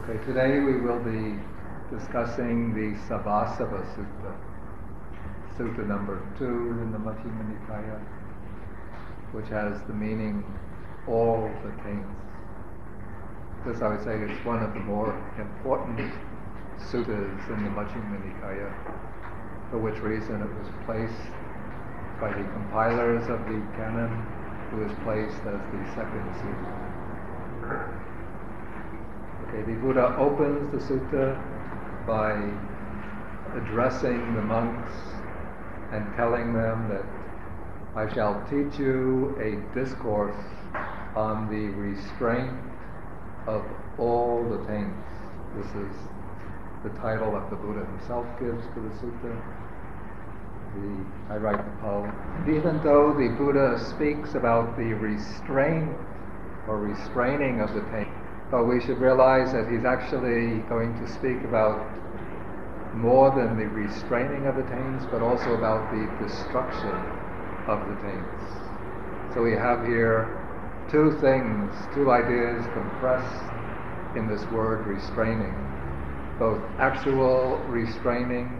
Okay, today we will be discussing the Sabbasava Sutta, Sutta number two in the Majjhima Nikaya, which has the meaning all the taints. This, I would say, is one of the more important suttas in the Majjhima Nikaya, for which reason it was placed by the compilers of the canon, it was placed as the second sutta. Okay, the Buddha opens the sutta by addressing the monks and telling them that I shall teach you a discourse on the restraint of all the taints. This is the title that the Buddha himself gives to the sutta. The, I write the poem. Even though the Buddha speaks about the restraint or restraining of the taints, but we should realize that he's actually going to speak about more than the restraining of the taints, but also about the destruction of the taints. So we have here two things, two ideas compressed in this word restraining, both actual restraining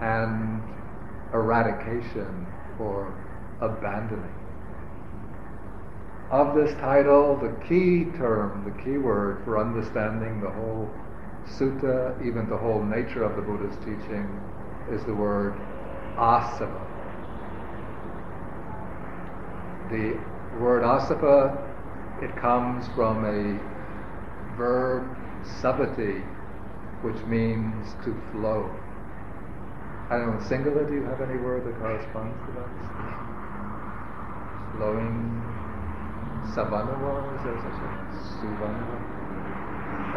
and eradication or abandoning of this title, the key term, the key word for understanding the whole sutta, even the whole nature of the Buddha's teaching, is the word asava. The word asava, it comes from a verb savati, which means to flow. I don't know, singular, do you have any word that corresponds to that? Flowing Savanawa, is there such a?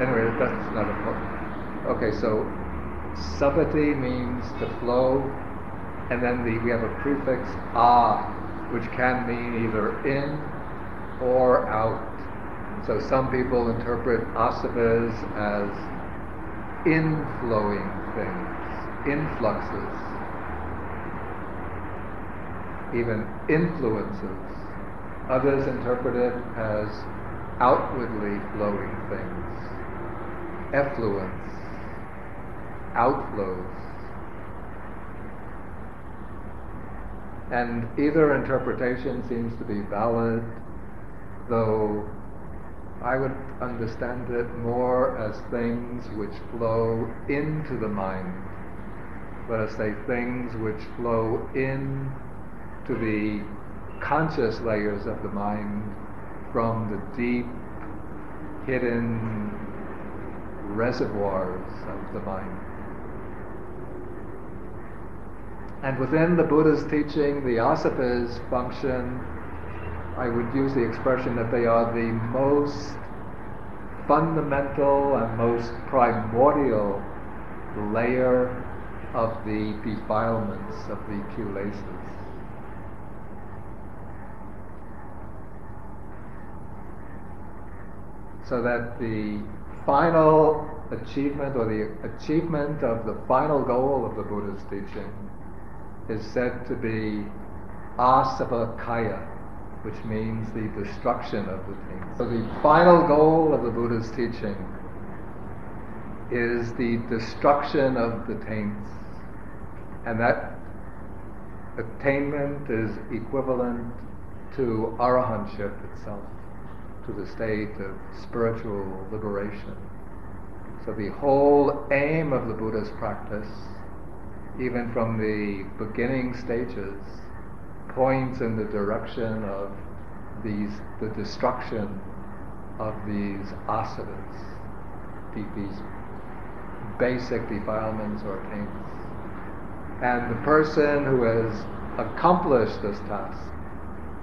Anyway, that's not important. Okay, so Savati means to flow, and then the, we have a prefix ah, which can mean either in or out. So some people interpret asavas as inflowing things, influxes, even influences. Others interpret it as outwardly flowing things, effluence, outflows. And either interpretation seems to be valid, though I would understand it more as things which flow into the mind. Let us say things which flow in to the conscious layers of the mind from the deep, hidden reservoirs of the mind. And within the Buddha's teaching, the asavas function, I would use the expression that they are the most fundamental and most primordial layer of the defilements of the kilesas. So that the final achievement or the achievement of the final goal of the Buddha's teaching is said to be asavakkhaya, which means the destruction of the taints. So the final goal of the Buddha's teaching is the destruction of the taints, and that attainment is equivalent to arahantship itself to the state of spiritual liberation. So the whole aim of the Buddha's practice, even from the beginning stages, points in the direction of these the destruction of these asavas, these basic defilements or taints. And the person who has accomplished this task,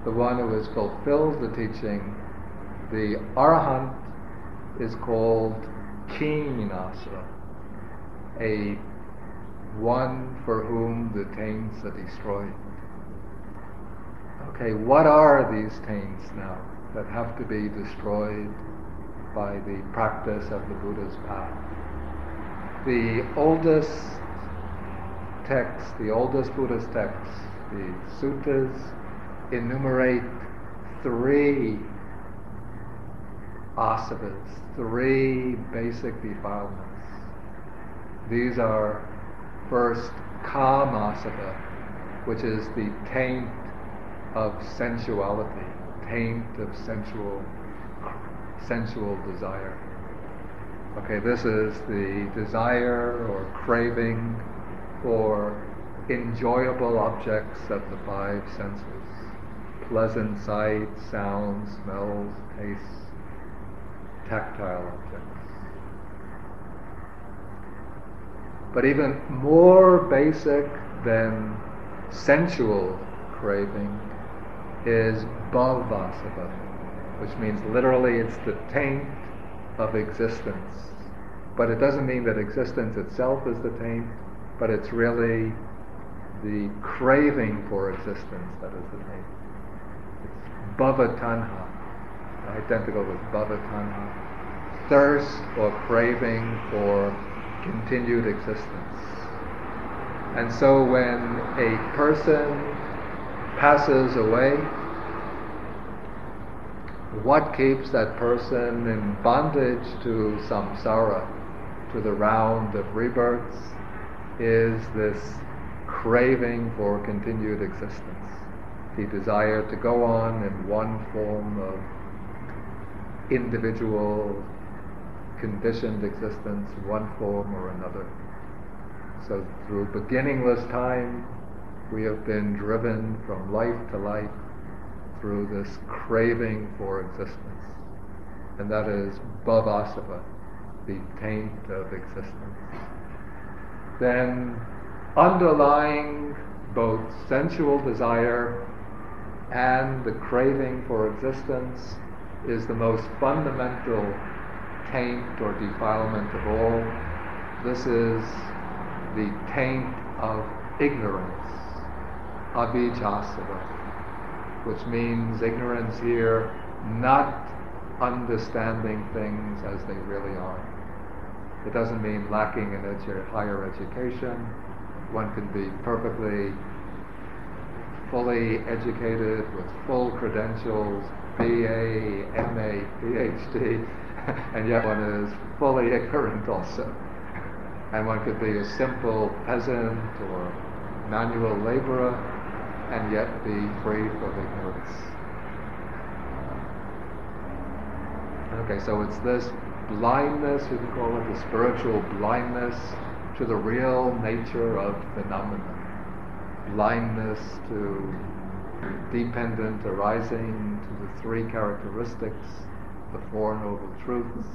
the one who has fulfilled the teaching, the arahant is called Khinasava, a one for whom the taints are destroyed. Okay, what are these taints now that have to be destroyed by the practice of the Buddha's path? The oldest texts, the oldest Buddhist texts, the suttas, enumerate three asavas, three basic defilements. These are first kamasava, which is the taint of sensuality, taint of sensual sensual desire. Okay, this is the desire or craving for enjoyable objects of the five senses pleasant sights, sounds, smells, tastes, tactile objects. But even more basic than sensual craving is bhavasava, which means literally it's the taint of existence. But it doesn't mean that existence itself is the taint, but it's really the craving for existence that is the taint. It's bhava tanha, identical with bhavatanha, thirst or craving for continued existence. And so when a person passes away, what keeps that person in bondage to samsara, to the round of rebirths, is this craving for continued existence. The desire to go on in one form of individual conditioned existence, one form or another. So through beginningless time, we have been driven from life to life through this craving for existence. And that is bhavasava, the taint of existence. Then underlying both sensual desire and the craving for existence is the most fundamental taint or defilement of all. This is the taint of ignorance, avijjasava, which means ignorance here, not understanding things as they really are. It doesn't mean lacking in edu- higher education. One can be perfectly fully educated with full credentials, BA, MA, PhD, and yet one is fully ignorant also. And one could be a simple peasant or manual laborer and yet be free from ignorance. Uh, okay, so it's this blindness, you can call it the spiritual blindness to the real nature of phenomena. Blindness to dependent arising to the three characteristics, the Four Noble Truths,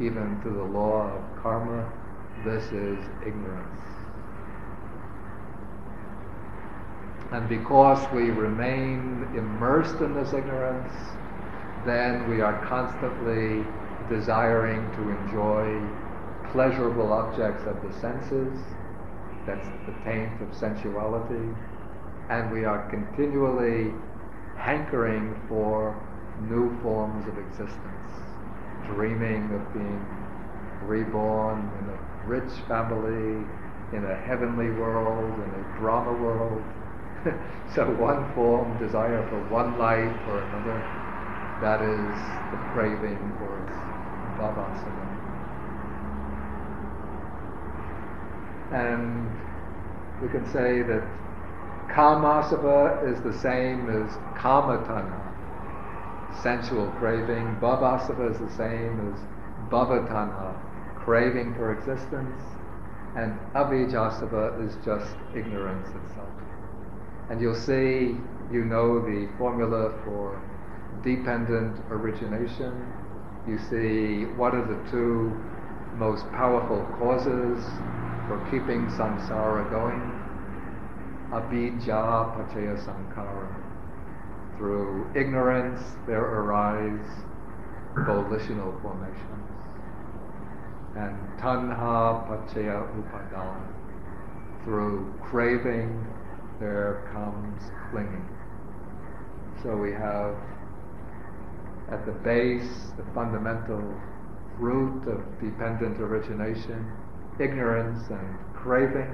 even to the law of karma. This is ignorance. And because we remain immersed in this ignorance, then we are constantly desiring to enjoy pleasurable objects of the senses. That's the taint of sensuality. And we are continually hankering for new forms of existence, dreaming of being reborn in a rich family, in a heavenly world, in a Brahma world. so one form, desire for one life or another, that is the craving for bhavasava. And we can say that kamasava is the same as kamatanha, sensual craving. Bhavasava is the same as bhavatanha, craving for existence. And avijjasava is just ignorance itself. And you'll see, you know the formula for dependent origination. You see what are the two most powerful causes for keeping samsara going? Avijja paccaya sankhara. Through ignorance there arise volitional formations. And tanha paccaya upadana. Through craving there comes clinging. So we have at the base the fundamental root of dependent origination, ignorance and craving.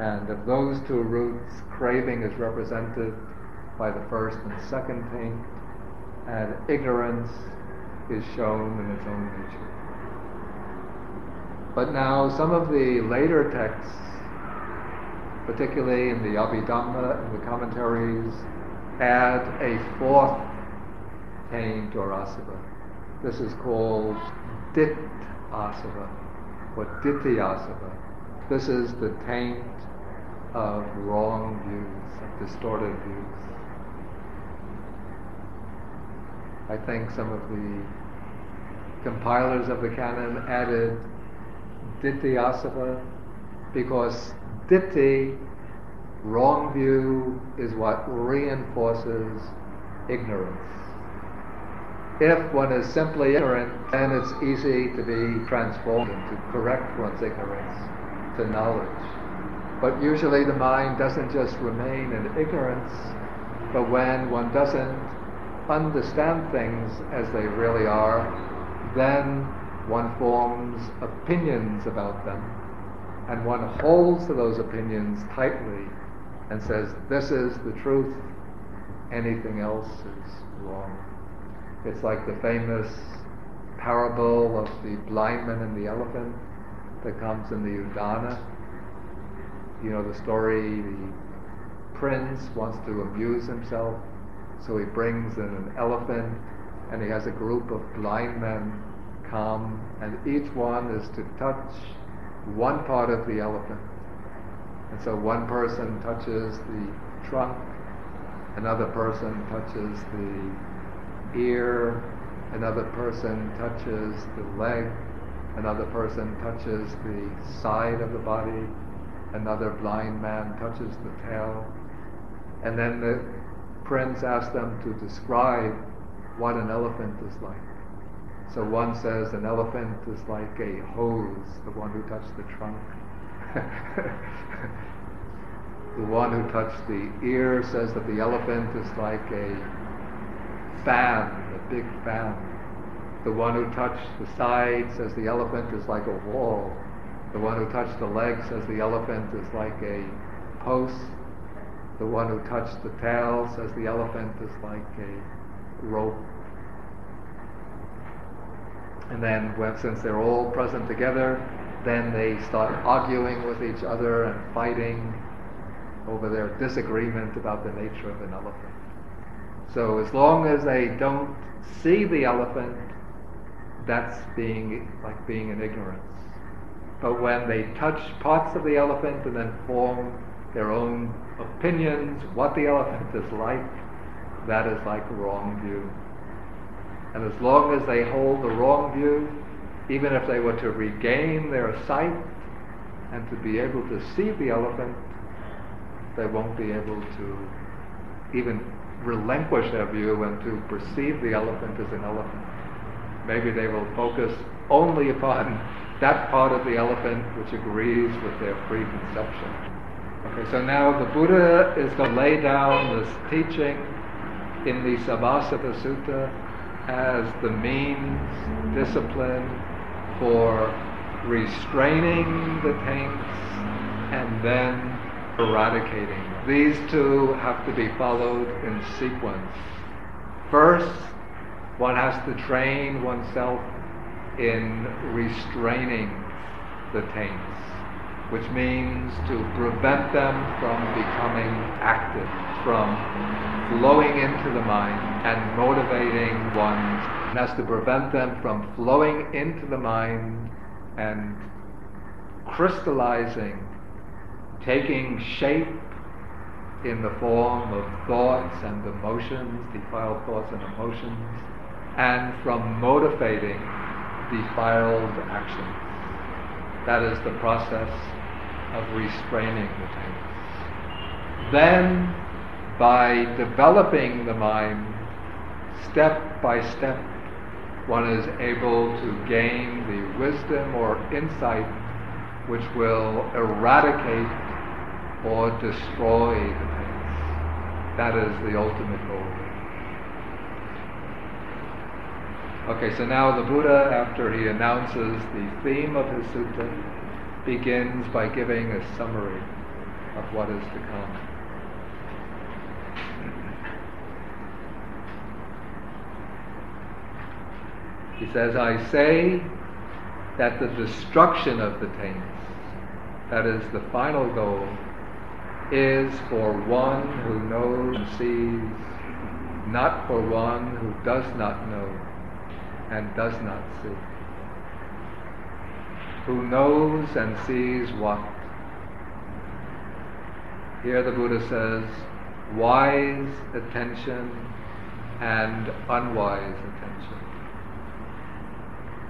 And of those two roots, craving is represented by the first and second taint, and ignorance is shown in its own nature. But now some of the later texts, particularly in the Abhidhamma and the commentaries, add a fourth taint or asava. This is called dit asava or ditthiyasava. This is the taint of wrong views, of distorted views. I think some of the compilers of the canon added ditthiyasava because ditthi, wrong view, is what reinforces ignorance. If one is simply ignorant, then it's easy to be transformed and to correct one's ignorance to knowledge. But usually the mind doesn't just remain in ignorance, but when one doesn't understand things as they really are, then one forms opinions about them, and one holds to those opinions tightly and says, This is the truth, anything else is wrong. It's like the famous parable of the blind man and the elephant that comes in the Udana. You know the story, the prince wants to amuse himself, so he brings in an elephant and he has a group of blind men come, and each one is to touch one part of the elephant. And so one person touches the trunk, another person touches the ear, another person touches the leg, another person touches the side of the body, another blind man touches the tail. And then the prince asks them to describe what an elephant is like. So one says an elephant is like a hose, the one who touched the trunk. the one who touched the ear says that the elephant is like a fan, a big fan. The one who touched the side says the elephant is like a wall. The one who touched the leg says the elephant is like a post. The one who touched the tail says the elephant is like a rope. And then, when, since they're all present together, then they start arguing with each other and fighting over their disagreement about the nature of an elephant. So, as long as they don't see the elephant, that's being like being in ignorance. But when they touch parts of the elephant and then form their own opinions, what the elephant is like, that is like a wrong view. And as long as they hold the wrong view, even if they were to regain their sight and to be able to see the elephant, they won't be able to even relinquish their view and to perceive the elephant as an elephant. Maybe they will focus only upon that part of the elephant which agrees with their preconception. Okay, so now the Buddha is going to lay down this teaching in the Sabbasava Sutta as the means, discipline for restraining the taints and then eradicating. These two have to be followed in sequence. First, one has to train oneself in restraining the taints, which means to prevent them from becoming active, from flowing into the mind and motivating one's, and has to prevent them from flowing into the mind and crystallizing, taking shape in the form of thoughts and emotions, defiled thoughts and emotions, and from motivating defiled actions. That is the process of restraining the taints. Then, by developing the mind, step by step, one is able to gain the wisdom or insight which will eradicate or destroy the taints. That is the ultimate goal. Okay, so now the Buddha, after he announces the theme of his sutta, begins by giving a summary of what is to come. He says, I say that the destruction of the taints, that is the final goal, is for one who knows and sees, not for one who does not know and does not see. Who knows and sees what? Here the Buddha says, wise attention and unwise attention.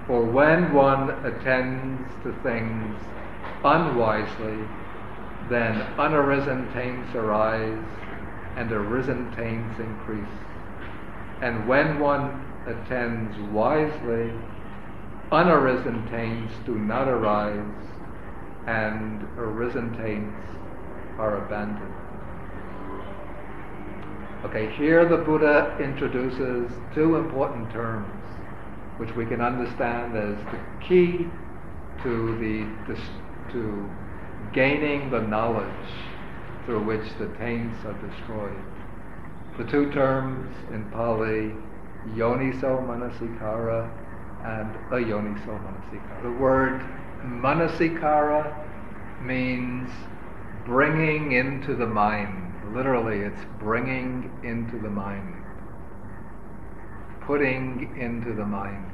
For when one attends to things unwisely, then unarisen taints arise and arisen taints increase. And when one attends wisely, unarisen taints do not arise and arisen taints are abandoned. Okay, here the Buddha introduces two important terms which we can understand as the key to the to gaining the knowledge through which the taints are destroyed. The two terms in Pali, yoniso manasikara and ayoniso manasikara. The word manasikara means bringing into the mind. Literally, it's bringing into the mind. Putting into the mind.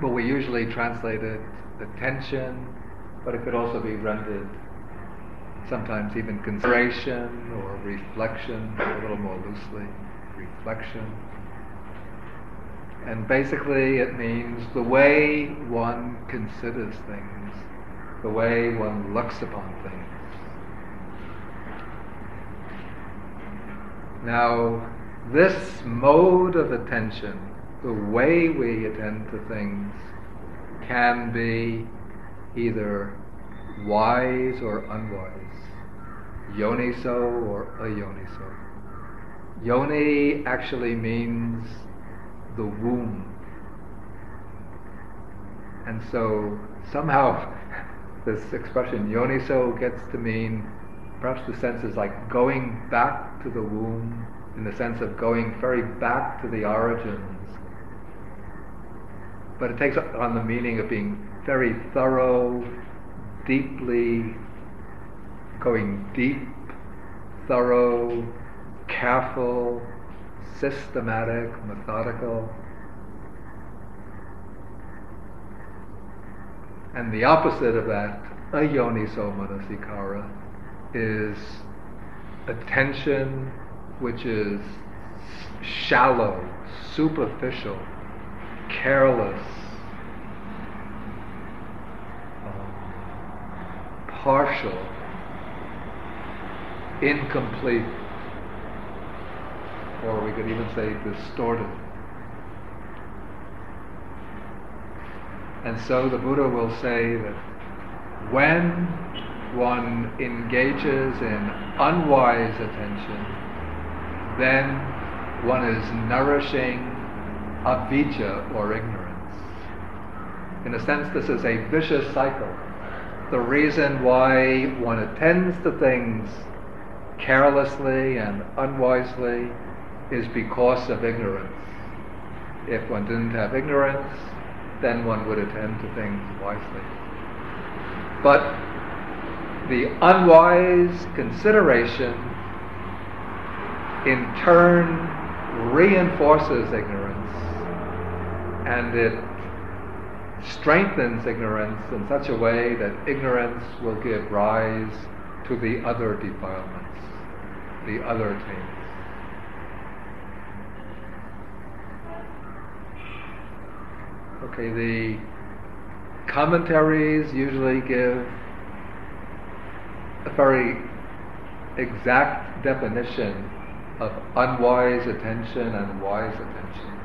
But we usually translate it attention, but it could also be rendered sometimes even consideration or reflection, a little more loosely, reflection. And basically, it means the way one considers things, the way one looks upon things. Now, this mode of attention, the way we attend to things, can be either wise or unwise, yoniso or ayoniso. Yoni actually means the womb. And so somehow this expression yoniso gets to mean perhaps the sense is like going back to the womb in the sense of going very back to the origins but it takes on the meaning of being very thorough, deeply going deep, thorough, careful, systematic, methodical. And the opposite of that, a ayoniso manasikara, is attention which is shallow, superficial, careless, um, partial, incomplete, or we could even say distorted. And so the Buddha will say that when one engages in unwise attention, then one is nourishing avijja or ignorance. In a sense, this is a vicious cycle. The reason why one attends to things carelessly and unwisely is because of ignorance. If one didn't have ignorance, then one would attend to things wisely. But the unwise consideration in turn reinforces ignorance and it strengthens ignorance in such a way that ignorance will give rise to the other defilements, the other taints. Okay, the commentaries usually give a very exact definition of unwise attention and wise attention.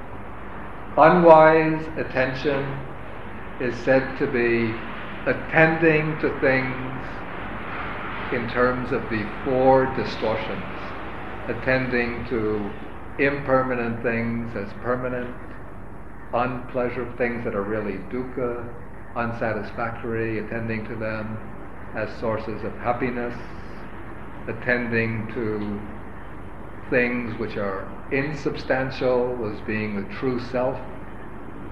Unwise attention is said to be attending to things in terms of the four distortions, attending to impermanent things as permanent, unpleasurable things that are really dukkha, unsatisfactory, attending to them as sources of happiness, attending to things which are insubstantial as being the true self,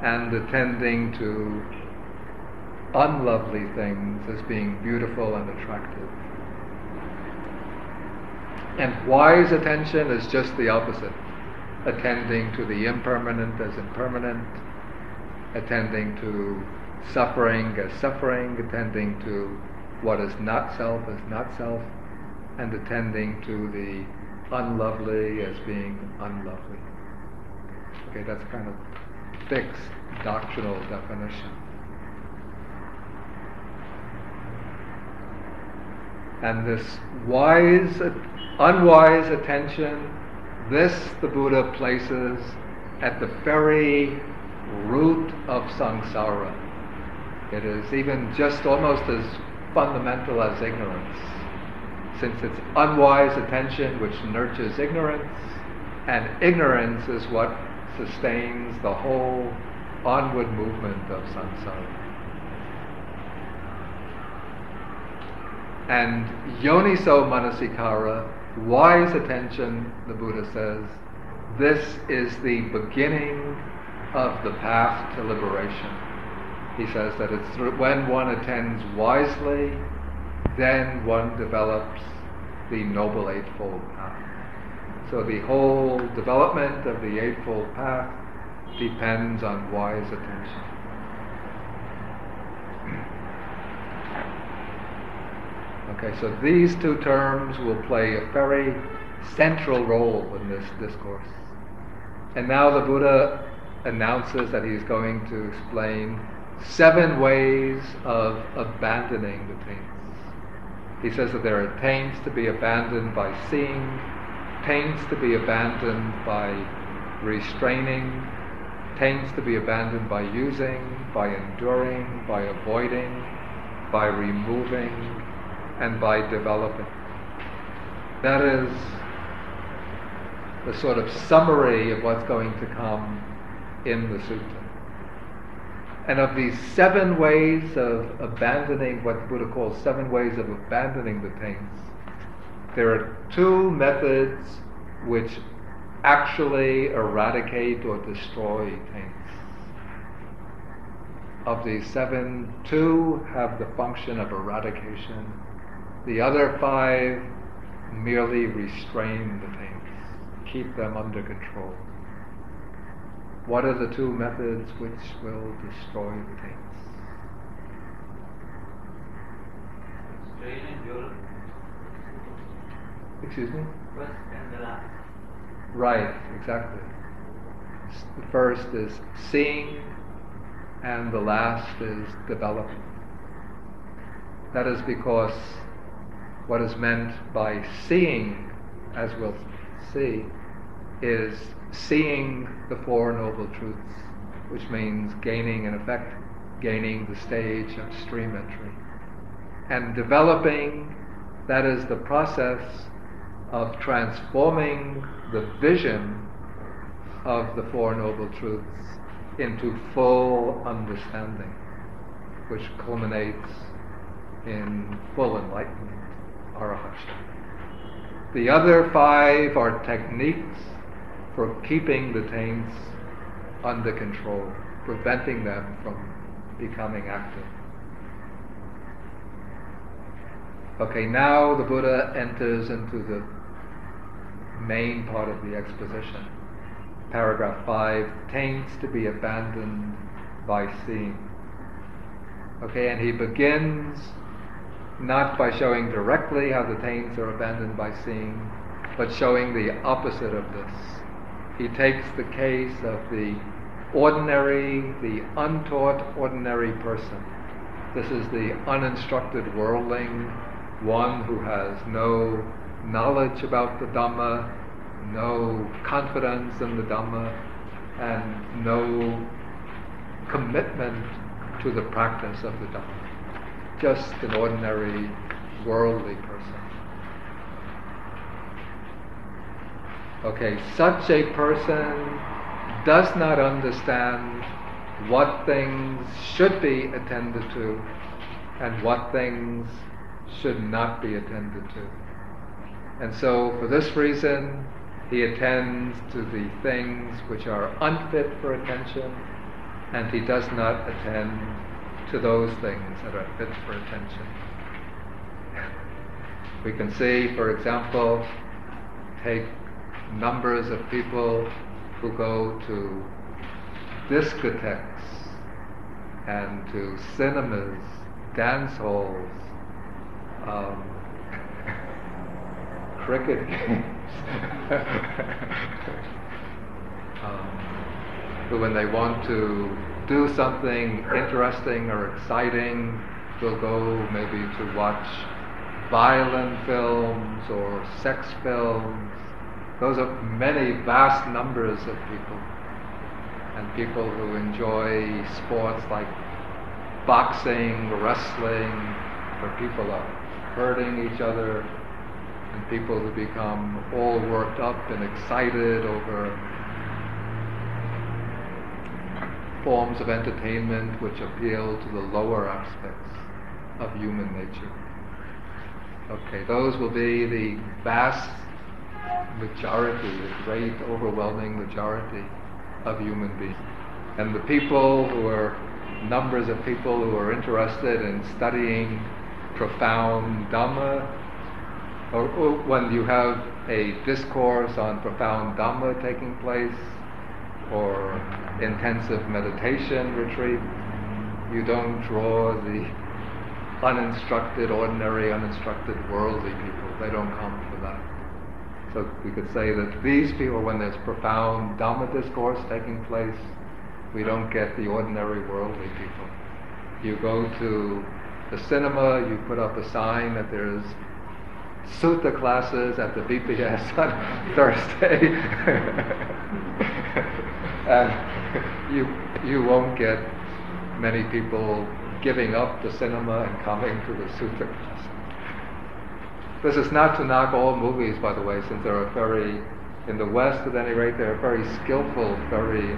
and attending to unlovely things as being beautiful and attractive. And wise attention is just the opposite attending to the impermanent as impermanent, attending to suffering as suffering, attending to what is not self as not self, and attending to the unlovely as being unlovely. Okay, that's kind of fixed doctrinal definition. And this wise, unwise attention, this the Buddha places at the very root of samsara. It is even just almost as fundamental as ignorance, since it's unwise attention which nurtures ignorance, and ignorance is what sustains the whole onward movement of samsara. And yoniso manasikara, wise attention, the Buddha says, this is the beginning of the path to liberation. He says that it's through, when one attends wisely, then one develops the Noble Eightfold Path. So the whole development of the Eightfold Path depends on wise attention. Okay, so these two terms will play a very central role in this discourse. And now the Buddha announces that he's going to explain seven ways of abandoning the taints. He says that there are taints to be abandoned by seeing, taints to be abandoned by restraining, taints to be abandoned by using, by enduring, by avoiding, by removing, and by developing. That is the sort of summary of what's going to come in the sutta. And of these seven ways of abandoning what the Buddha calls seven ways of abandoning the taints, there are two methods which actually eradicate or destroy taints. Of these seven, two have the function of eradication. The other five merely restrain the taints, keep them under control. What are the two methods which will destroy the taints? Restraint and endurance. Excuse me? First and the last. Right, exactly. The first is seeing, and the last is developing. That is because what is meant by seeing, as we'll see, is seeing the Four Noble Truths, which means gaining, in effect, gaining the stage of stream entry. And developing, that is the process of transforming the vision of the Four Noble Truths into full understanding, which culminates in full enlightenment, arahatship. The other five are techniques for keeping the taints under control, preventing them from becoming active. Okay, now the Buddha enters into the main part of the exposition. Paragraph 5 taints to be abandoned by seeing. Okay, and he begins not by showing directly how the taints are abandoned by seeing, but showing the opposite of this. He takes the case of the ordinary, the untaught ordinary person. This is the uninstructed worldling, one who has no knowledge about the Dhamma, no confidence in the Dhamma, and no commitment to the practice of the Dhamma. Just an ordinary worldly person. Okay, such a person does not understand what things should be attended to and what things should not be attended to. And so, for this reason, he attends to the things which are unfit for attention, and he does not attend to those things that are fit for attention. We can see, for example, take numbers of people who go to discotheques and to cinemas, dance halls, um, cricket games. um, who, when they want to do something interesting or exciting, will go maybe to watch violent films or sex films. Those are many vast numbers of people. And people who enjoy sports like boxing, wrestling, where people are hurting each other, and people who become all worked up and excited over forms of entertainment which appeal to the lower aspects of human nature. Okay, those will be the vast majority, the great overwhelming majority of human beings. And the people who are numbers of people who are interested in studying profound Dhamma, or, or when you have a discourse on profound Dhamma taking place, or intensive meditation retreat, you don't draw the uninstructed, ordinary, uninstructed, worldly people. They don't come for that. So we could say that these people, when there's profound Dhamma discourse taking place, we don't get the ordinary worldly people. You go to the cinema, you put up a sign that there's sutta classes at the BPS on Thursday. and you, you won't get many people giving up the cinema and coming to the sutra class. This is not to knock all movies, by the way, since they're very, in the West at any rate, they're very skillful, very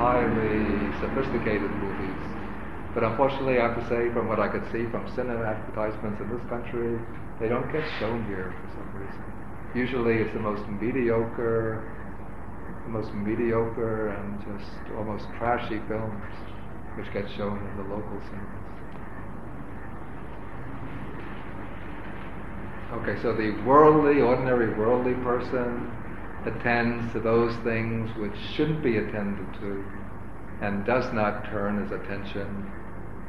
highly sophisticated movies. But unfortunately, I have to say, from what I could see from cinema advertisements in this country, they don't get shown here for some reason. Usually it's the most mediocre, the most mediocre and just almost trashy films which get shown in the local cinemas. Okay, so the worldly, ordinary worldly person attends to those things which shouldn't be attended to and does not turn his attention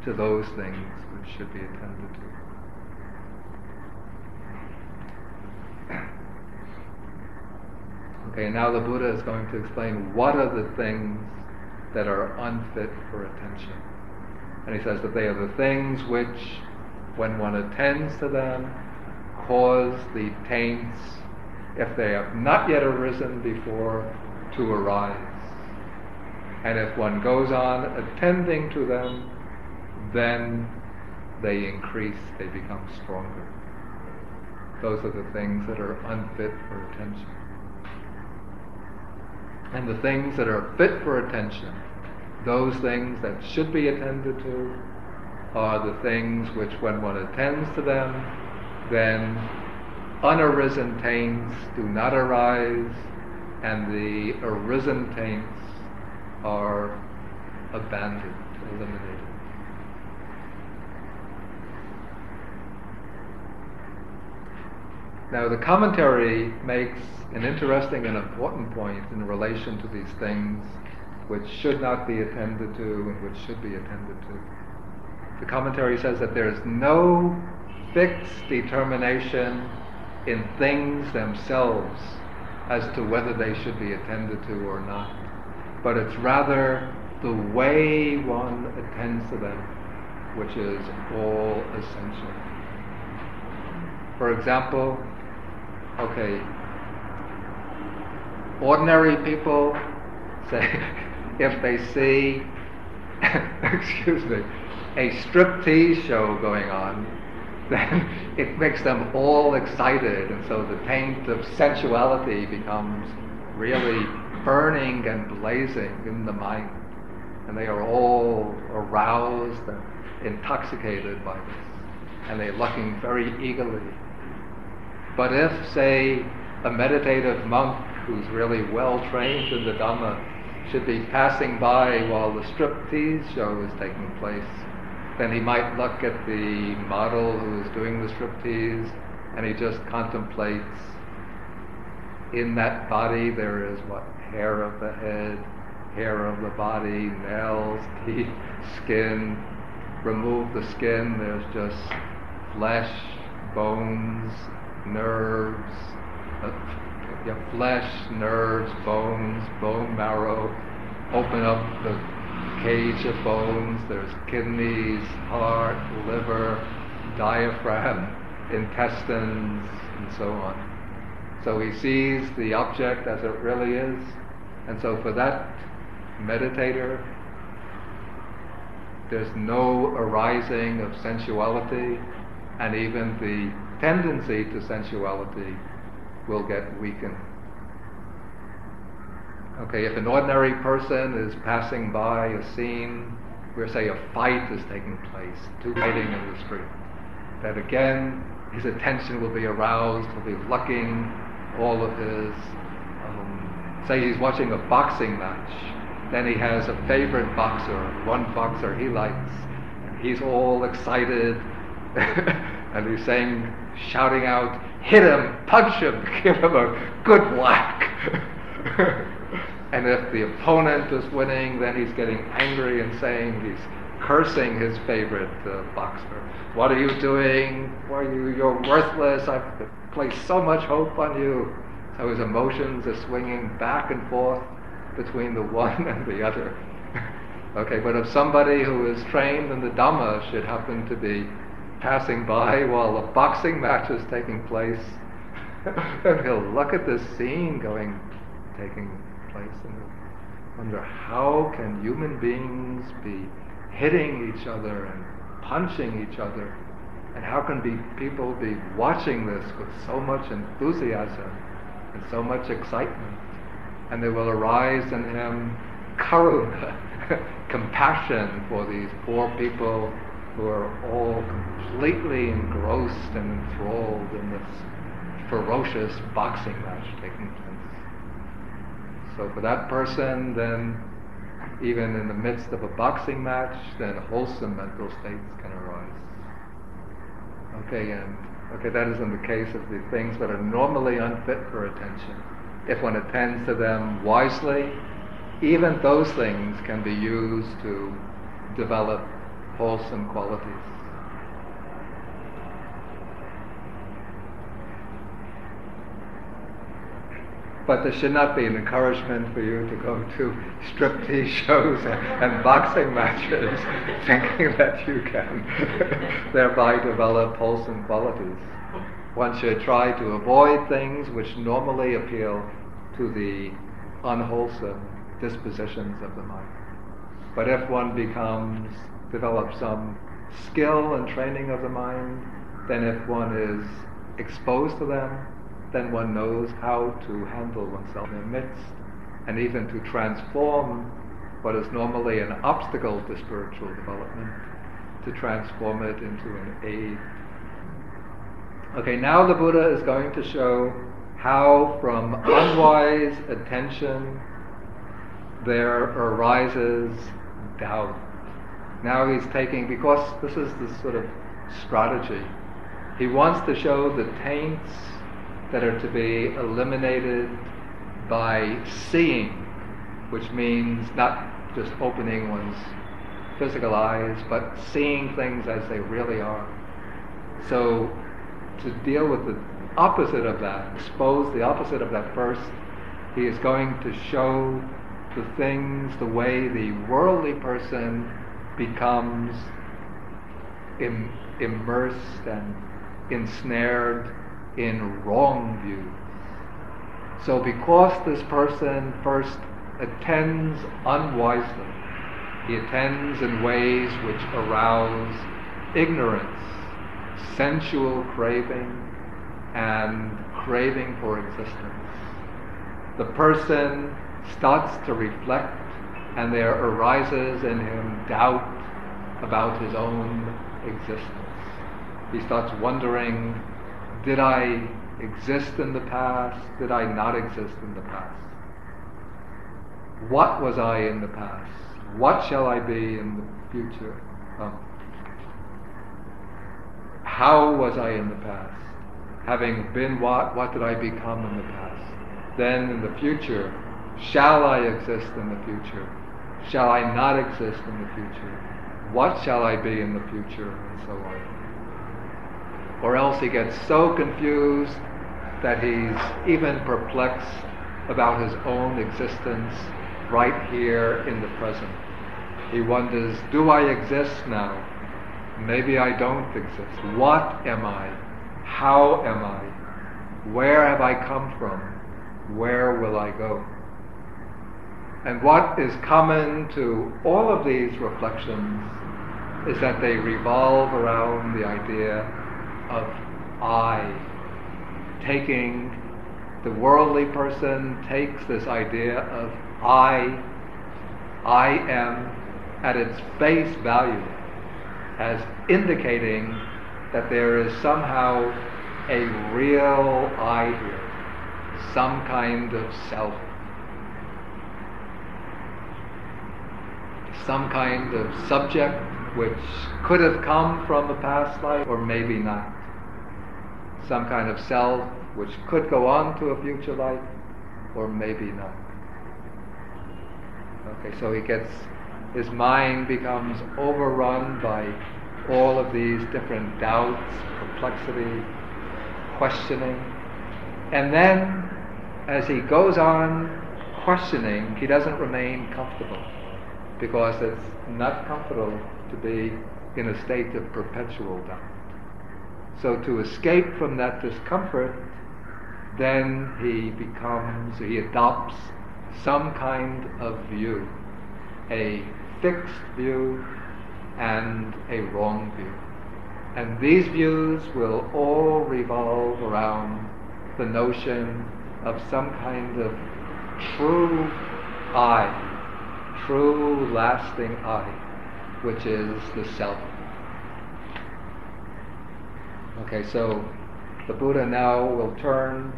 to those things which should be attended to. Okay, now the Buddha is going to explain what are the things that are unfit for attention. And he says that they are the things which, when one attends to them, cause the taints, if they have not yet arisen before, to arise. And if one goes on attending to them, then they increase, they become stronger. Those are the things that are unfit for attention. And the things that are fit for attention, those things that should be attended to, are the things which, when one attends to them, then unarisen taints do not arise, and the arisen taints are abandoned, eliminated. Now, the commentary makes an interesting and important point in relation to these things which should not be attended to and which should be attended to. The commentary says that there is no fixed determination in things themselves as to whether they should be attended to or not, but it's rather the way one attends to them which is all essential. For example, okay, ordinary people say if they see, excuse me, a striptease show going on, then it makes them all excited, and so the taint of sensuality becomes really burning and blazing in the mind, and they are all aroused and intoxicated by this, and they're looking very eagerly. But if, say, a meditative monk who's really well trained in the Dhamma should be passing by while the striptease show is taking place, then he might look at the model who is doing the striptease and he just contemplates in that body there is what? Hair of the head, hair of the body, nails, teeth, skin. Remove the skin, there's just flesh, bones, nerves, uh, yeah, flesh, nerves, bones, bone marrow. Open up the cage of bones, there's kidneys, heart, liver, diaphragm, intestines, and so on. So he sees the object as it really is. And so for that meditator, there's no arising of sensuality, and even the tendency to sensuality will get weakened. Okay, if an ordinary person is passing by a scene where, say, a fight is taking place, two fighting in the street, that again his attention will be aroused, he'll be looking, all of his, um, say he's watching a boxing match, then he has a favorite boxer, one boxer he likes, and he's all excited, and he's saying, shouting out, hit him, punch him, give him a good whack. and if the opponent is winning, then he's getting angry and saying he's cursing his favorite uh, boxer. What are you doing? Why are you? You're worthless. I've placed so much hope on you. So his emotions are swinging back and forth between the one and the other. okay, but if somebody who is trained in the Dhamma should happen to be passing by while a boxing match is taking place, then he'll look at this scene going, taking place, and wonder how can human beings be hitting each other and punching each other, and how can be people be watching this with so much enthusiasm and so much excitement? And there will arise in him karuna, compassion for these poor people who are all completely engrossed and enthralled in this ferocious boxing match taking place. So for that person, then even in the midst of a boxing match, then wholesome mental states can arise. Okay, and okay, that isn't the case of the things that are normally unfit for attention. If one attends to them wisely, even those things can be used to develop wholesome qualities. But there should not be an encouragement for you to go to striptease shows and, and boxing matches thinking that you can thereby develop wholesome qualities. One should try to avoid things which normally appeal to the unwholesome dispositions of the mind. But if one becomes, develops some skill and training of the mind, then if one is exposed to them, then one knows how to handle oneself in the midst and even to transform what is normally an obstacle to spiritual development, to transform it into an aid. Okay, now the Buddha is going to show how from unwise attention there arises doubt. Now he's taking, because this is the sort of strategy, he wants to show the taints that are to be eliminated by seeing, which means not just opening one's physical eyes, but seeing things as they really are. So, to deal with the opposite of that, expose the opposite of that first, he is going to show the things the way the worldly person becomes Im- immersed and ensnared in wrong view. So, because this person first attends unwisely, he attends in ways which arouse ignorance, sensual craving, and craving for existence. The person starts to reflect, and there arises in him doubt about his own existence. He starts wondering did I exist in the past? Did I not exist in the past? What was I in the past? What shall I be in the future? Um, how was I in the past? Having been what, what did I become in the past? Then in the future, shall I exist in the future? Shall I not exist in the future? What shall I be in the future? And so on. Or else he gets so confused that he's even perplexed about his own existence right here in the present. He wonders, do I exist now? Maybe I don't exist. What am I? How am I? Where have I come from? Where will I go? And what is common to all of these reflections is that they revolve around the idea of I. Taking the worldly person takes this idea of I, I am at its face value as indicating that there is somehow a real I here, some kind of self, some kind of subject which could have come from a past life or maybe not, some kind of self which could go on to a future life or maybe not. Okay, so he gets his mind becomes overrun by all of these different doubts, perplexity, questioning. And then, as he goes on questioning, he doesn't remain comfortable because it's not comfortable to be in a state of perpetual doubt. So, to escape from that discomfort, then he becomes, he adopts some kind of view, a fixed view and a wrong view. And these views will all revolve around the notion of some kind of true I, true lasting I, which is the self. Okay, so the Buddha now will turn,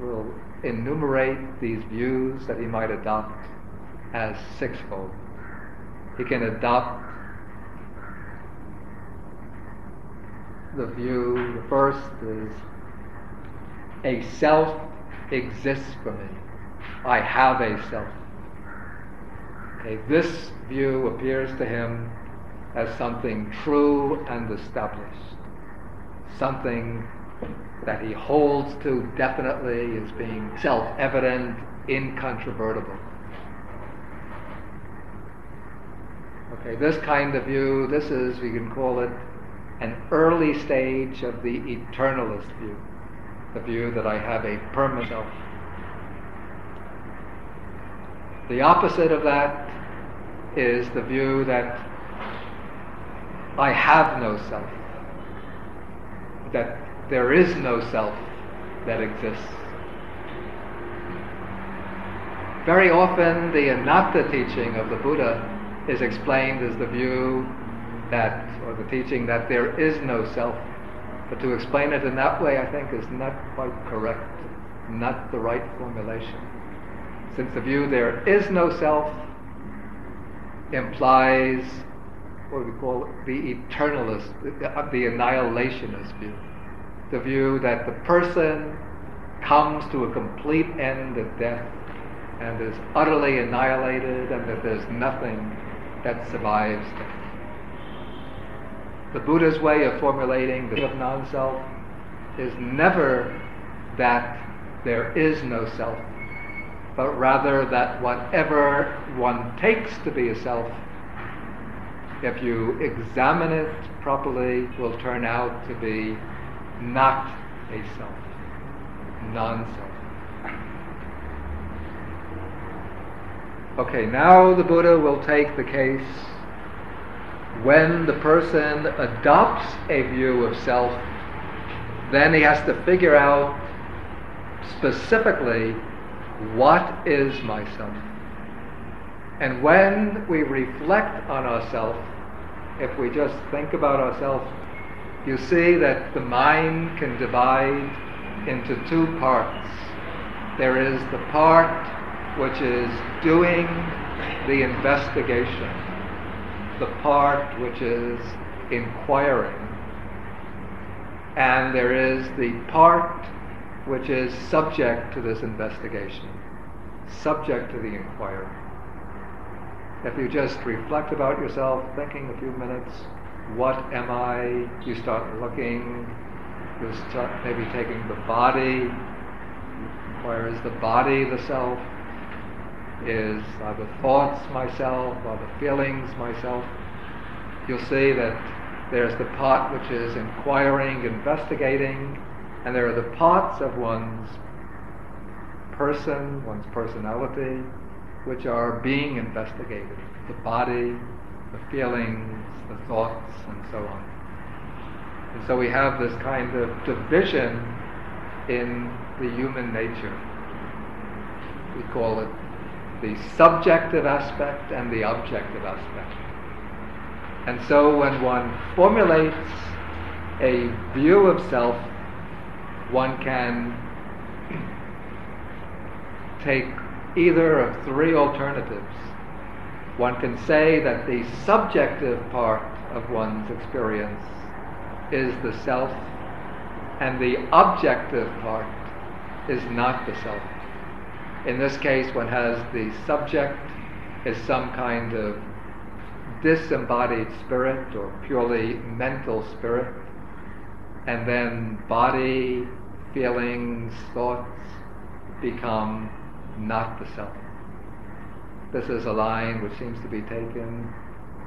will enumerate these views that he might adopt as sixfold. He can adopt the view, the first is a self exists for me. I have a self. Okay, this view appears to him as something true and established, something that he holds to definitely as being self evident, incontrovertible. Okay, this kind of view, this is, we can call it, an early stage of the eternalist view, the view that I have a permanent self. The opposite of that is the view that I have no self, that there is no self that exists. Very often, the anatta teaching of the Buddha is explained as the view that, or the teaching that there is no self. But to explain it in that way, I think, is not quite correct, not the right formulation. Since the view there is no self implies what we call the eternalist, the annihilationist view. The view that the person comes to a complete end at death and is utterly annihilated and that there's nothing that survives death. The Buddha's way of formulating the of non-self is never that there is no self, but rather that whatever one takes to be a self, if you examine it properly, will turn out to be not a self, non-self. Okay, now the Buddha will take the case when the person adopts a view of self, then he has to figure out specifically what is myself. And when we reflect on ourselves, if we just think about ourselves you see that the mind can divide into two parts. There is the part which is doing the investigation, the part which is inquiring, and there is the part which is subject to this investigation, subject to the inquiry. If you just reflect about yourself, thinking a few minutes, what am I? You start looking, you start maybe taking the body, where is the body the self? Is are the thoughts myself? Are the feelings myself? You'll see that there's the part which is inquiring, investigating, and there are the parts of one's person, one's personality, which are being investigated. The body, the feelings, the thoughts, and so on. And so we have this kind of division in the human nature. We call it the subjective aspect and the objective aspect. And so when one formulates a view of self, one can take either of three alternatives. One can say that the subjective part of one's experience is the self, and the objective part is not the self. In this case, one has the subject is some kind of disembodied spirit or purely mental spirit, and then body, feelings, thoughts become not the self. This is a line which seems to be taken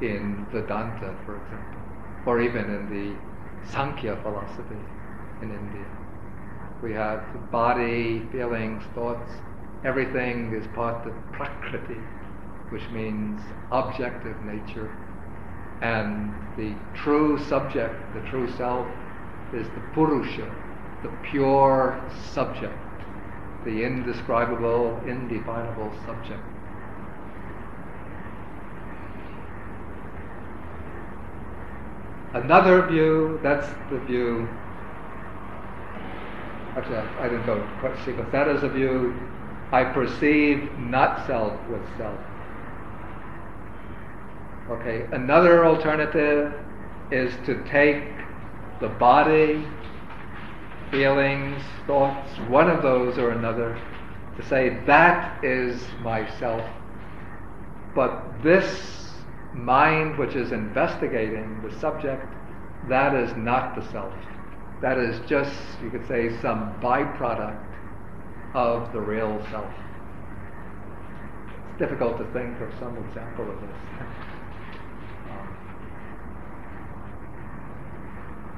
in Vedanta, for example, or even in the Sankhya philosophy in India. We have body, feelings, thoughts, everything is part of Prakriti, which means objective nature. And the true subject, the true self, is the Purusha, the pure subject, the indescribable, indefinable subject. Another view, that's the view, actually I, didn't go quite see, but that is a view I perceive not self with self. Okay, another alternative is to take the body, feelings, thoughts, one of those or another, to say that is myself. But this mind which is investigating the subject, that is not the self. That is just, you could say, some byproduct of the real self. It's difficult to think of some example of this.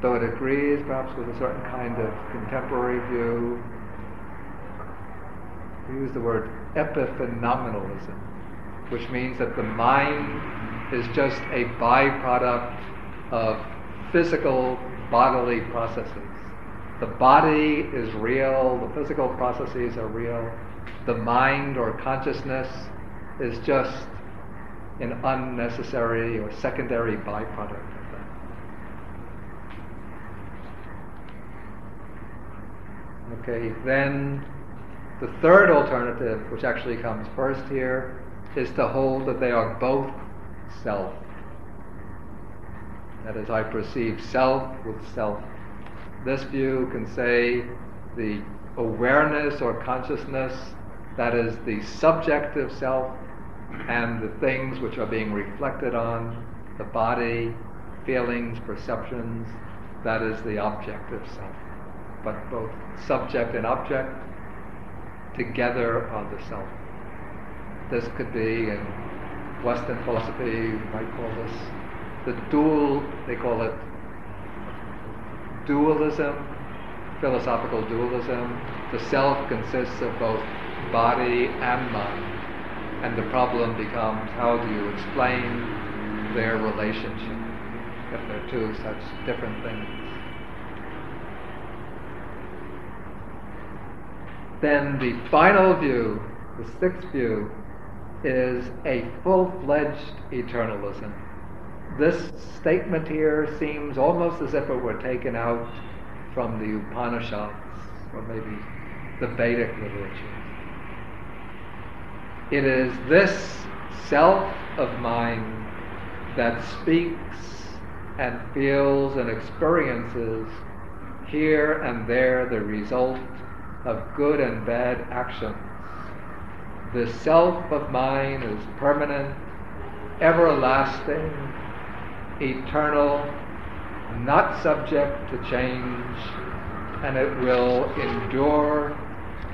Though it agrees perhaps with a certain kind of contemporary view, we use the word epiphenomenalism, which means that the mind is just a byproduct of physical bodily processes. The body is real, the physical processes are real. The mind or consciousness is just an unnecessary or secondary byproduct of that. Okay, then the third alternative, which actually comes first here, is to hold that they are both self. That is, I perceive self with self. This view can say the awareness or consciousness that is the subjective self and the things which are being reflected on, the body, feelings, perceptions, that is the objective self. But both subject and object together are the self. This could be in Western philosophy, you might call this the dual, they call it dualism, philosophical dualism. The self consists of both body and mind. And the problem becomes how do you explain their relationship if they're two such different things? Then the final view, the sixth view, is a full fledged eternalism. this statement here seems almost as if it were taken out from the Upanishads or maybe the Vedic literature. It is this self of mine that speaks and feels and experiences here and there the result of good and bad actions. The self of mine is permanent, everlasting, eternal, not subject to change, and it will endure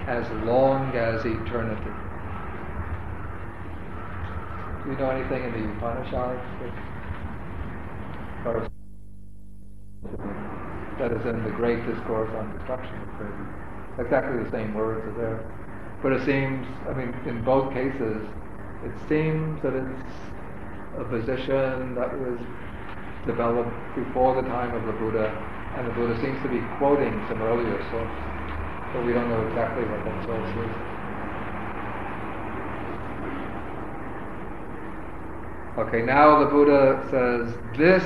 as long as eternity. Do you know anything in the Upanishads? That is in the great discourse on destruction. Exactly the same words are there. But it seems, I mean, in both cases, it seems that it's a position that was developed before the time of the Buddha, and the Buddha seems to be quoting some earlier source, but we don't know exactly what that source is. Okay, now the Buddha says this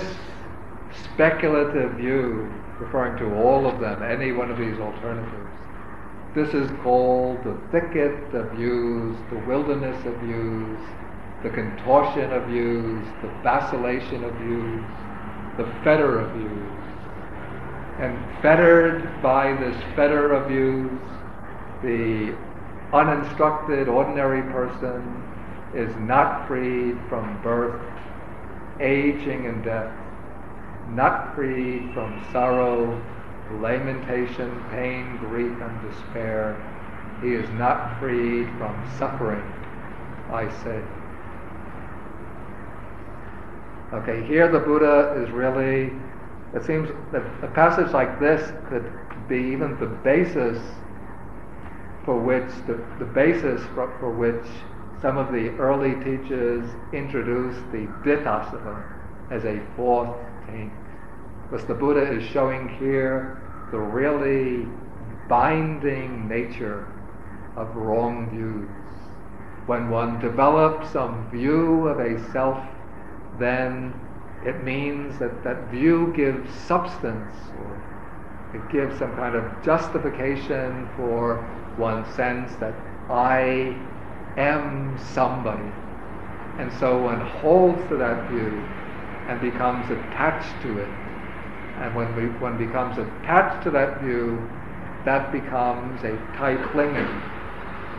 speculative view, referring to all of them, any one of these alternatives, this is called the thicket of views, the wilderness of views, the contortion of views, the vacillation of views, the fetter of views. And fettered by this fetter of views, the uninstructed, ordinary person is not freed from birth, aging, and death, not freed from sorrow, lamentation, pain, grief, and despair. He is not freed from suffering, I say. Okay, here the Buddha is really, it seems that a passage like this could be even the basis for which, the, the basis for, for which some of the early teachers introduced the Ditthasava as a fourth taint. Because the Buddha is showing here the really binding nature of wrong views. When one develops some view of a self, then it means that that view gives substance or it gives some kind of justification for one's sense that I am somebody. And so one holds to that view and becomes attached to it. And when we, one becomes attached to that view, that becomes a tight clinging,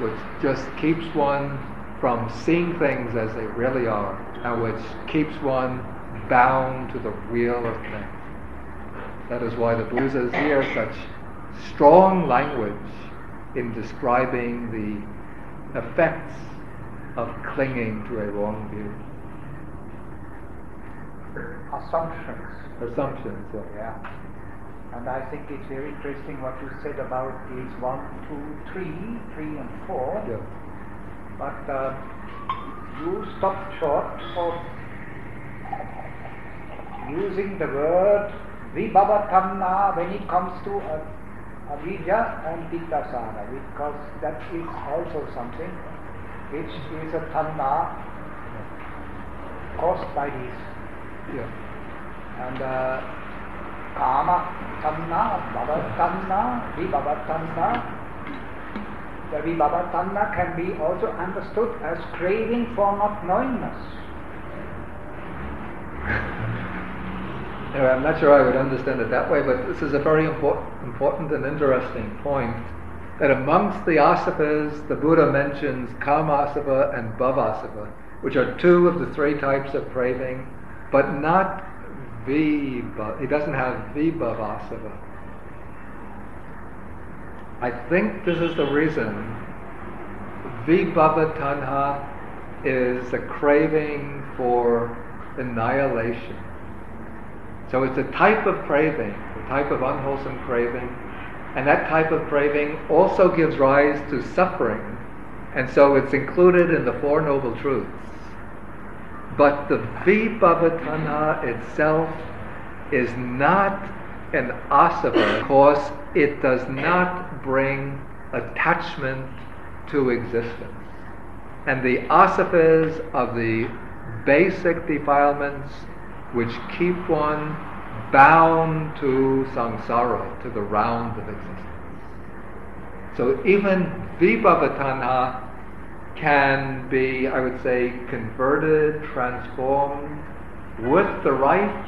which just keeps one from seeing things as they really are, and which keeps one bound to the wheel of things. That is why the Buddha uses here such strong language in describing the effects of clinging to a wrong view. Assumptions. Assumptions, yeah. Yeah. And I think it's very interesting what you said about these one, two, three, three and four. Yeah. But uh, you stopped short of using the word vibhavatanha when it comes to avidya and ditthasava because that is also something which is a tanha caused by these Yeah. and uh, kama tanha, bhava tanha, vibhava tanha. The vibhava tanha can be also understood as craving for not knowingness. Anyway, I'm not sure I would understand it that way, but this is a very import, important and interesting point. That amongst the asavas, the Buddha mentions kamasava and bhavasava, which are two of the three types of craving, but not vibha. He doesn't have vibhavasava. I think this is the reason vibhava tanha is a craving for annihilation. So it's a type of craving, a type of unwholesome craving, and that type of craving also gives rise to suffering, and so it's included in the Four Noble Truths. But the vibhavatanha itself is not an asava because it does not bring attachment to existence. And the asavas of the basic defilements which keep one bound to samsara, to the round of existence. So even vibhava tanha can be, I would say, converted, transformed with the right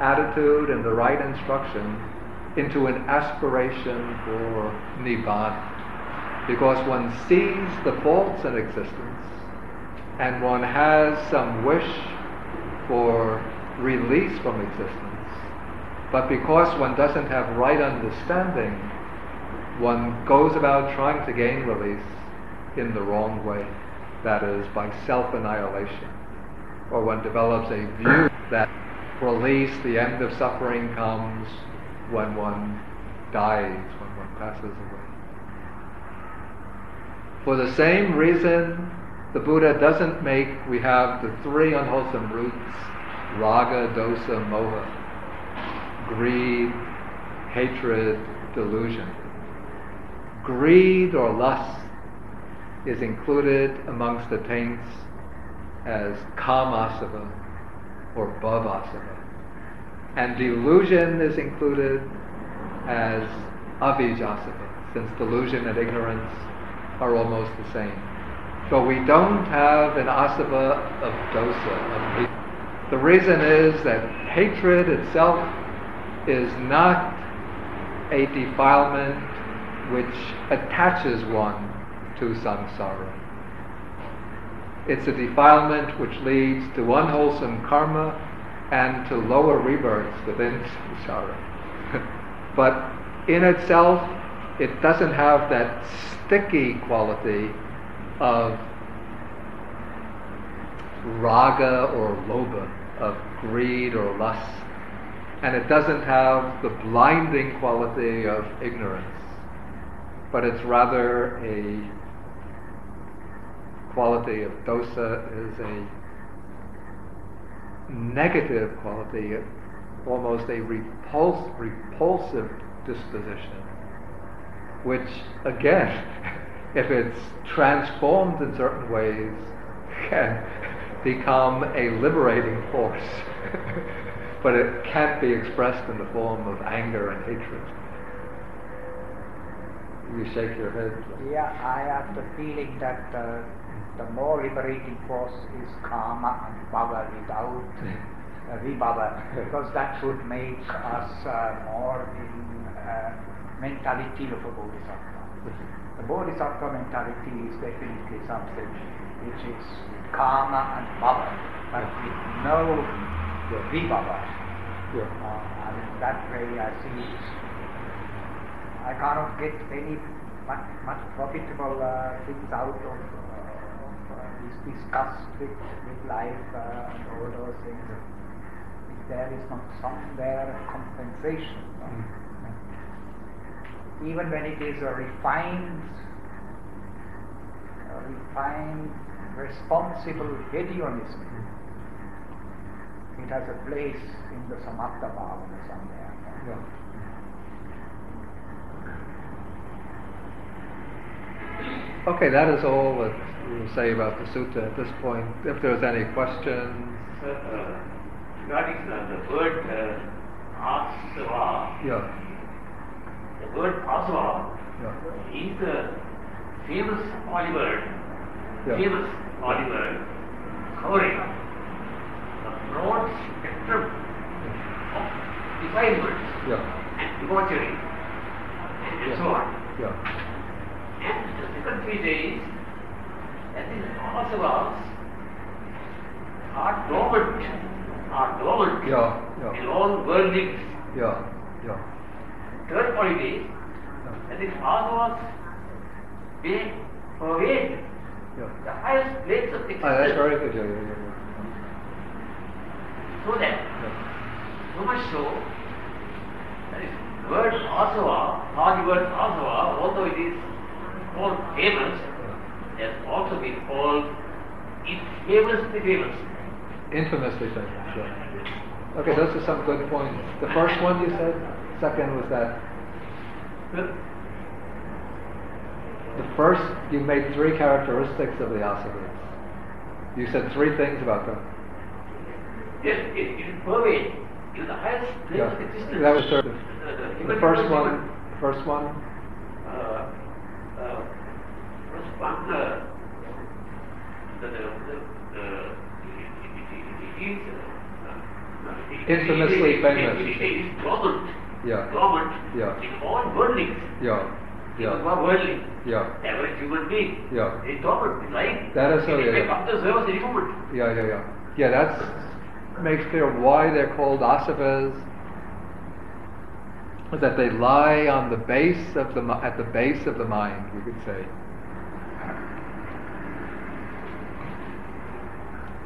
attitude and the right instruction into an aspiration for nibbana. Because one sees the faults in existence and one has some wish for release from existence. But because one doesn't have right understanding, one goes about trying to gain release in the wrong way. That is, by self annihilation. Or one develops a view that release, the end of suffering comes when one dies, when one passes away. For the same reason, the Buddha doesn't make, we have the three unwholesome roots raga, dosa, moha, greed, hatred, delusion. Greed or lust is included amongst the taints as kamasava or bhavasava. And delusion is included as avijjasava, since delusion and ignorance are almost the same. But we don't have an asava of dosa, of the reason is that hatred itself is not a defilement which attaches one to samsara. It's a defilement which leads to unwholesome karma and to lower rebirths within samsara. but in itself, it doesn't have that sticky quality of raga or lobha, of greed or lust. And it doesn't have the blinding quality of ignorance, but it's rather a quality of dosa is a negative quality, almost a repulse, repulsive disposition, which again, if it's transformed in certain ways, can become a liberating force. but it can't be expressed in the form of anger and hatred. You shake your head. Yeah, I have the feeling that uh, the more liberating force is kama and bhava without uh, vibhava, because that would make us uh, more in uh, mentality of a bodhisattva. The bodhisattva mentality is definitely something which is kama and bhava, but with no vibhava. Yeah. Uh, and in that way I see I cannot get any much, much profitable uh, things out of, of this disgust with, with life uh, and all those things. If there is not somewhere a compensation. Mm. Even when it is a refined, a refined, responsible hedonism, it has a place in the samatha bhavana somewhere. Yeah. Okay, that is all that say about the sutta at this point. If there's any questions, uh, regarding uh, the word uh, asava, yeah, the word asava yeah, is the famous word, Yeah. famous word covering the broad spectrum of defilements yeah, and debauchery and, and so on. yeah, And the second phase is that these asavas are dormant, are dormant yeah, yeah, in all worldlings. yeah, yeah, Third point is that these asavas they pervade yeah. the highest planes of existence. Ah, that's very good. Yeah, yeah, yeah, So that, yeah. so much so, that is word asava, Pali word asava, although it is called famous, yeah. Has also been called infamously famous. Infamously famous. Yeah. Okay, those are some good points. The first one you said. Second was that the first you made three characteristics of the asavas. You said three things about them. Yes, it, it pervades. It is the highest place Yeah. of existence. That was sort of The, first one. First one. Uh, uh, first one, uh, the, the, the, the, it, it, it, it is, uh, uh, it- it- Infamously famous, It, is dormant. Yeah. Dormant. Yeah. In all worldlings. Yeah. Yeah. worldly. Yeah. Average human being. Yeah. Dormant, it's lying. That is so, yeah, yeah. to serve as any moment. Yeah, yeah, yeah. Yeah, that's makes clear why they're called asavas. That they lie on the base of the at the base of the mind, we could say.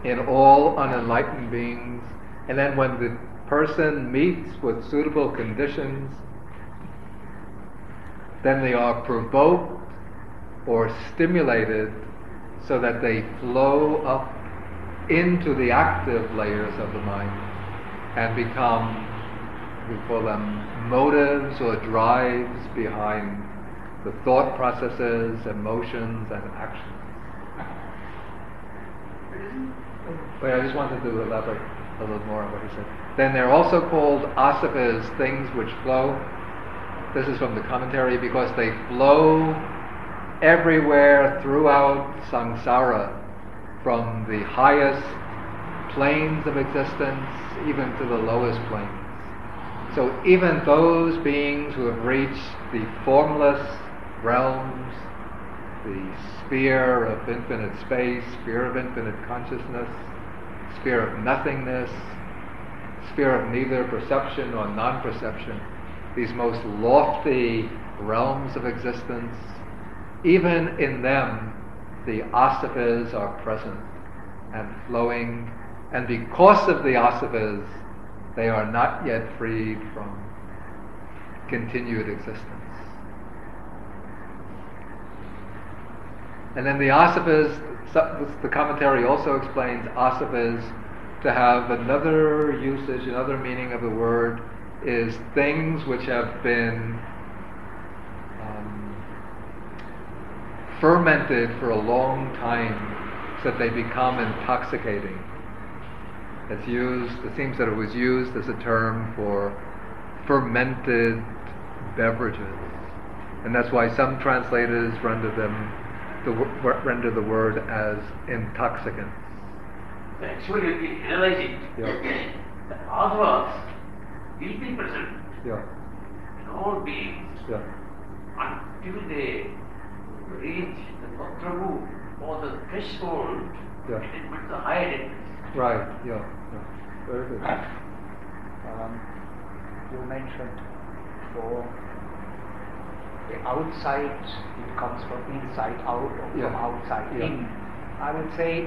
In all unenlightened beings, and then when the person meets with suitable conditions, then they are provoked or stimulated so that they flow up into the active layers of the mind and become, we call them motives or drives behind the thought processes, emotions, and actions. But I just wanted to elaborate a little more on what he said. Then they're also called asavas, things which flow. This is from the commentary because they flow everywhere throughout samsara, from the highest planes of existence even to the lowest planes. So even those beings who have reached the formless realms, the sphere of infinite space, sphere of infinite consciousness, sphere of nothingness, sphere of neither perception nor non perception, these most lofty realms of existence, even in them, the asavas are present and flowing, and because of the asavas, they are not yet freed from continued existence. And then the asavas, the commentary also explains asavas to have another usage, another meaning of the word is things which have been um, fermented for a long time so that they become intoxicating. It's used, it seems that it was used as a term for fermented beverages. And that's why some translators render them, the, wo- render the word as intoxicants. Actually, if you analyze it, Yeah. the asavas will be present Yeah, in all beings yeah, until they reach the Gotrabhu or the threshold Yeah. attainment, the higher depths. right, yeah, yeah. Very good. Um, you mentioned for the outside, it comes from inside out or from outside Yeah. in. I would say,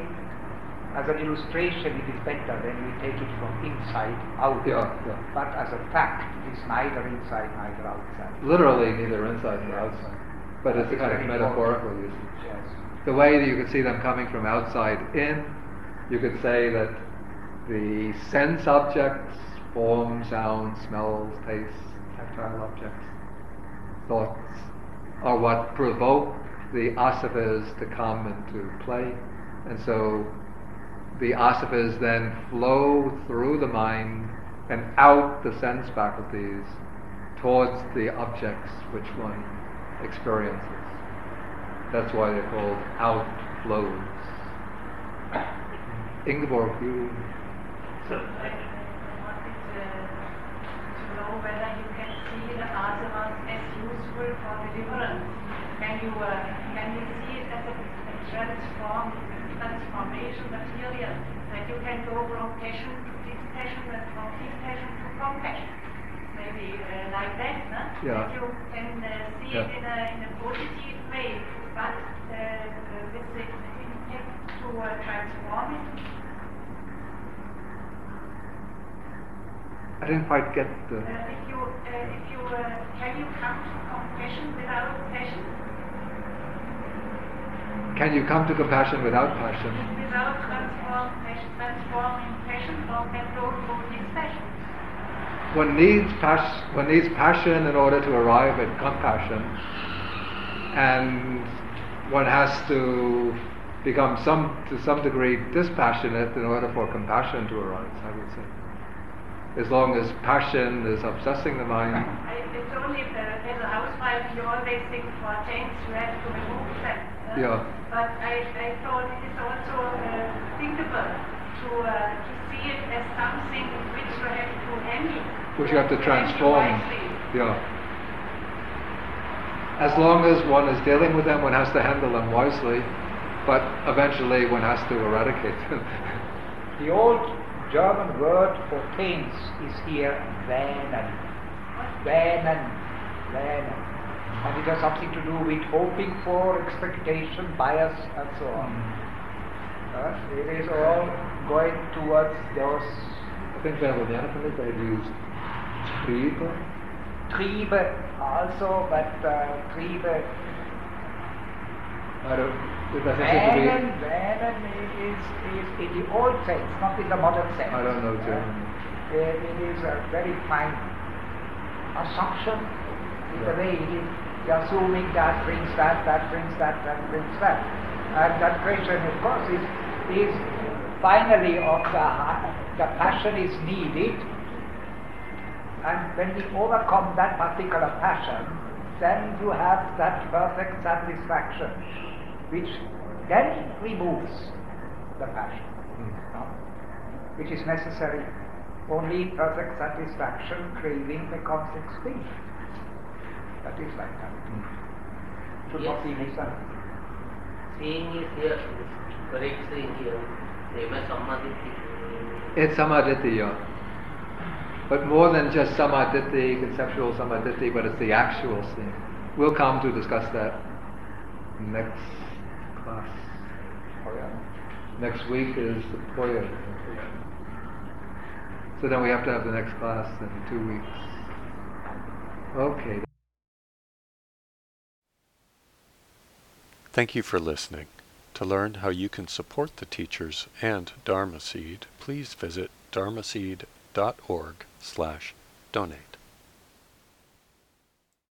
as an illustration, it is better when we take it from inside out. Yeah, yeah. But as a fact, it is neither inside, neither outside. Literally neither inside nor outside. But it's a kind of metaphorical important. usage. Yes. The way that you could see them coming from outside in, you could say that the sense objects, form, sound, smells, tastes, tactile objects, thoughts, are what provoke the asavas to come into play. And so the asavas then flow through the mind and out the sense faculties towards the objects which one experiences. That's why they're called outflows. Ingeborg, you. So, I wanted to, to know whether you can see the asavas for deliverance. Can you, uh, can you see it as a, a transform, transformation material? That you can go from passion to dispassion and from dispassion to compassion. Maybe uh, like that, no? Yeah. That you can uh, see Yeah. it in a, in a positive way, but uh, uh, with the intent to uh, transform it. I didn't quite get the. Uh, if you, uh, if you, uh, can you come to compassion without passion? Can you come to compassion without passion? Without transform, passion, transforming passion or can go through dispassion? One needs pas- one needs passion in order to arrive at compassion, and one has to become some to some degree dispassionate in order for compassion to arise. I would say, as long as passion is obsessing the mind, I, it's only as a housewife you always think for things you have to remove them. uh, Yeah. But I, I thought it is also uh, thinkable to, uh, to see it as something which you have to handle. which you have to transform. Yeah. As long as one is dealing with them, one has to handle them wisely, but eventually one has to eradicate them. The old German word for pains is here Wähnen. Wähnen. Wähnen. And it has something to do with hoping for, expectation, bias, and so on. Uh, it is all going towards those I think that with the Japanese they use triebe. Triebe also, but uh, Triebe, I don't. It doesn't seem to Wähnen, be. Wähnen is, is in the old sense, not in the modern sense. I don't know Uh, German. it, it is a very fine assumption in the Yeah. way it is assuming that brings that, that brings that, that brings that. And that question, of course, is, is finally of the, ha- the passion is needed. And when we overcome that particular passion, then you have that perfect satisfaction, which then removes the passion mm. no? which is necessary. Only perfect satisfaction, craving becomes extinct. That is like that. Mm. Should not be misunderstood. Seeing is here, correct seeing here. Nema samadhi. It's samadhi, yeah. But more than just samadhi, conceptual samadhi, but it's the actual seeing. We'll come to discuss that next class. Oh, yeah. Next week is the Poya. So then we have to have the next class in two weeks. Okay. Thank you for listening. To learn how you can support the teachers and Dharma Seed, please visit dharma dharmaseed.org slash donate.